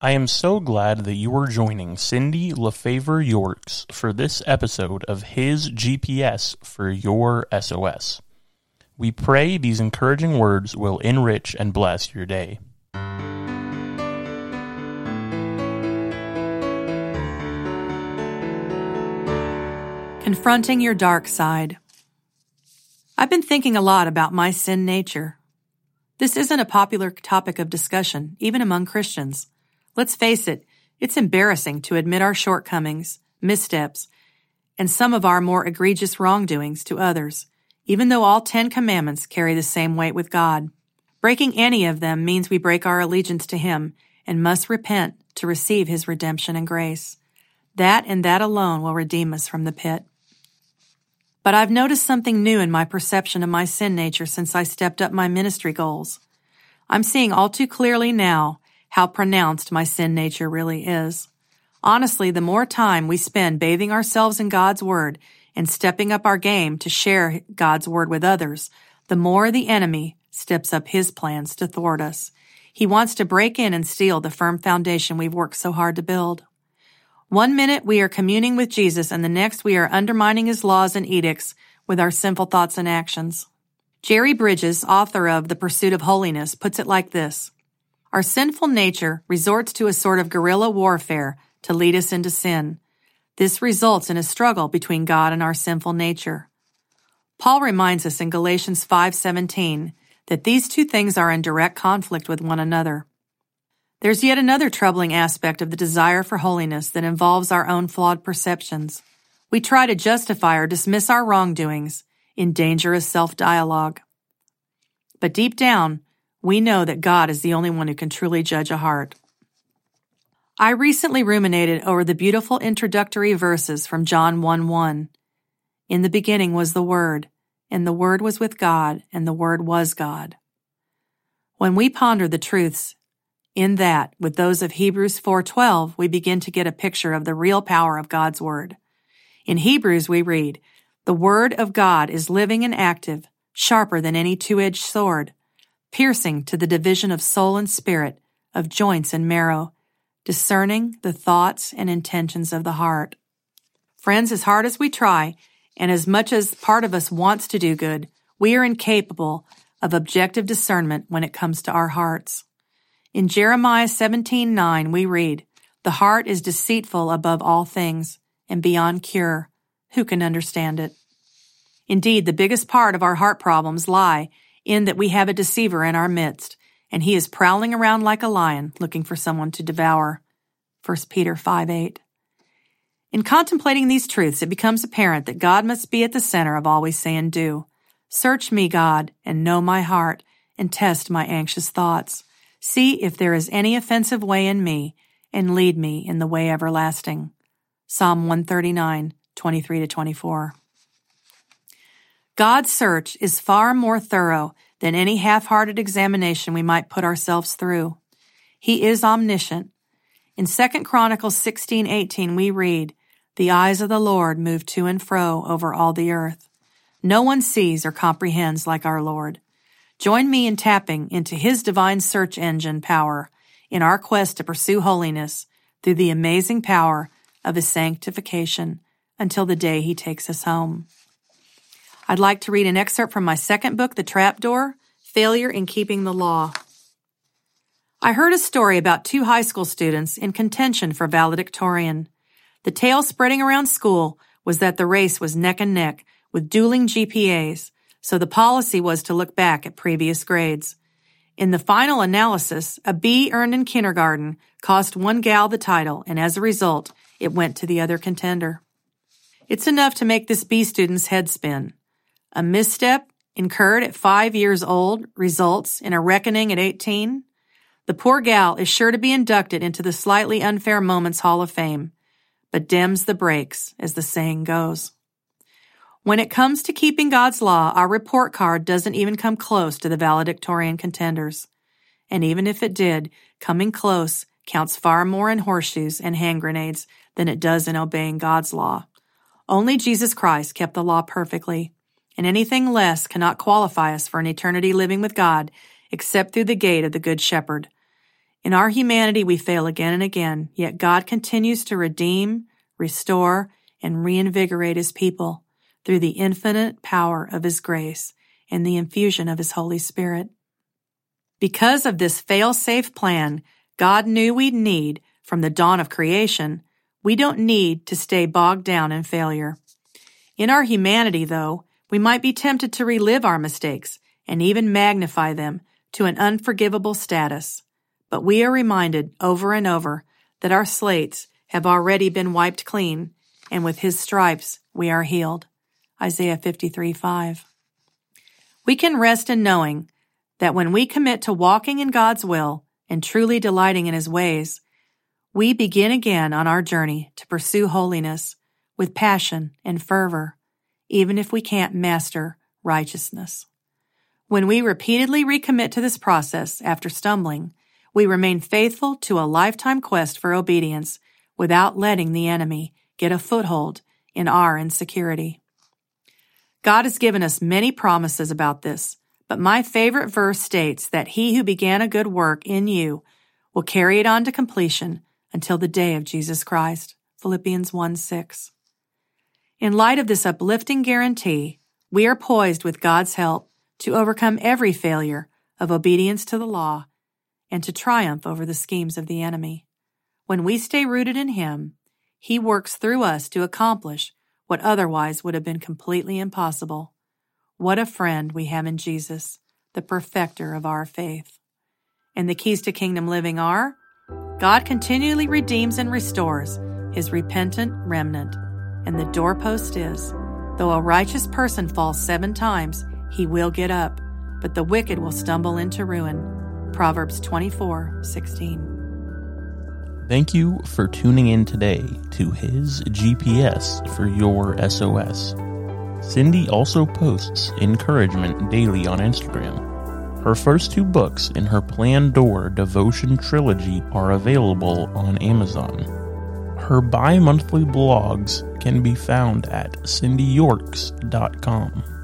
I am so glad that you are joining Cindy LaFavor Yorks for this episode of His GPS for Your SOS. We pray these encouraging words will enrich and bless your day. Confronting your dark side. I've been thinking a lot about my sin nature. This isn't a popular topic of discussion, even among Christians. Let's face it, it's embarrassing to admit our shortcomings, missteps, and some of our more egregious wrongdoings to others, even though all Ten Commandments carry the same weight with God. Breaking any of them means we break our allegiance to Him and must repent to receive His redemption and grace. That and that alone will redeem us from the pit. But I've noticed something new in my perception of my sin nature since I stepped up my ministry goals. I'm seeing all too clearly now how pronounced my sin nature really is. Honestly, the more time we spend bathing ourselves in God's Word and stepping up our game to share God's Word with others, the more the enemy steps up his plans to thwart us. He wants to break in and steal the firm foundation we've worked so hard to build. One minute we are communing with Jesus and the next we are undermining his laws and edicts with our sinful thoughts and actions. Jerry Bridges, author of The Pursuit of Holiness, puts it like this. Our sinful nature resorts to a sort of guerrilla warfare to lead us into sin. This results in a struggle between God and our sinful nature. Paul reminds us in Galatians 5:17 that these two things are in direct conflict with one another. There's yet another troubling aspect of the desire for holiness that involves our own flawed perceptions. We try to justify or dismiss our wrongdoings in dangerous self-dialogue. But deep down, we know that God is the only one who can truly judge a heart. I recently ruminated over the beautiful introductory verses from John 1 1. In the beginning was the Word, and the Word was with God, and the Word was God. When we ponder the truths in that with those of Hebrews 4:12, we begin to get a picture of the real power of God's Word. In Hebrews we read, "The Word of God is living and active, sharper than any two-edged sword." Piercing to the division of soul and spirit, of joints and marrow, discerning the thoughts and intentions of the heart. Friends, as hard as we try, and as much as part of us wants to do good, we are incapable of objective discernment when it comes to our hearts. In Jeremiah 17:9 we read, "The heart is deceitful above all things and beyond cure. Who can understand it?" Indeed, the biggest part of our heart problems lie in that we have a deceiver in our midst, and he is prowling around like a lion looking for someone to devour. 1 Peter 5 8. In contemplating these truths, it becomes apparent that God must be at the center of all we say and do. Search me, God, and know my heart, and test my anxious thoughts. See if there is any offensive way in me, and lead me in the way everlasting. Psalm 139, 23 24. God's search is far more thorough than any half-hearted examination we might put ourselves through. He is omniscient. In 2 Chronicles 16:18 we read, "The eyes of the Lord move to and fro over all the earth. No one sees or comprehends like our Lord." Join me in tapping into his divine search engine power in our quest to pursue holiness through the amazing power of his sanctification until the day he takes us home. I'd like to read an excerpt from my second book, The Trapdoor Failure in Keeping the Law. I heard a story about two high school students in contention for valedictorian. The tale spreading around school was that the race was neck and neck with dueling GPAs, so the policy was to look back at previous grades. In the final analysis, a B earned in kindergarten cost one gal the title, and as a result, it went to the other contender. It's enough to make this B student's head spin. A misstep incurred at five years old results in a reckoning at 18. The poor gal is sure to be inducted into the slightly unfair moments Hall of Fame, but dims the breaks, as the saying goes. When it comes to keeping God's law, our report card doesn't even come close to the valedictorian contenders. And even if it did, coming close counts far more in horseshoes and hand grenades than it does in obeying God's law. Only Jesus Christ kept the law perfectly, and anything less cannot qualify us for an eternity living with God except through the gate of the Good Shepherd. In our humanity, we fail again and again, yet God continues to redeem, restore, and reinvigorate His people through the infinite power of His grace and the infusion of His Holy Spirit. Because of this fail-safe plan God knew we'd need from the dawn of creation, we don't need to stay bogged down in failure. In our humanity, though, we might be tempted to relive our mistakes and even magnify them to an unforgivable status. But we are reminded over and over that our slates have already been wiped clean, and with his stripes we are healed. Isaiah 53 5. We can rest in knowing that when we commit to walking in God's will and truly delighting in his ways, we begin again on our journey to pursue holiness with passion and fervor, even if we can't master righteousness. When we repeatedly recommit to this process after stumbling, we remain faithful to a lifetime quest for obedience without letting the enemy get a foothold in our insecurity. God has given us many promises about this, but my favorite verse states that he who began a good work in you will carry it on to completion until the day of Jesus Christ. Philippians 1 6. In light of this uplifting guarantee, we are poised with God's help to overcome every failure of obedience to the law and to triumph over the schemes of the enemy. When we stay rooted in Him, He works through us to accomplish what otherwise would have been completely impossible. What a friend we have in Jesus, the perfecter of our faith. And the keys to kingdom living are God continually redeems and restores His repentant remnant. And the doorpost is, though a righteous person falls seven times, he will get up, but the wicked will stumble into ruin. Proverbs 24 16. Thank you for tuning in today to his GPS for your SOS. Cindy also posts encouragement daily on Instagram. Her first two books in her Trapdoor devotion trilogy are available on Amazon. Her bi monthly blogs can be found at cindyyorks.com.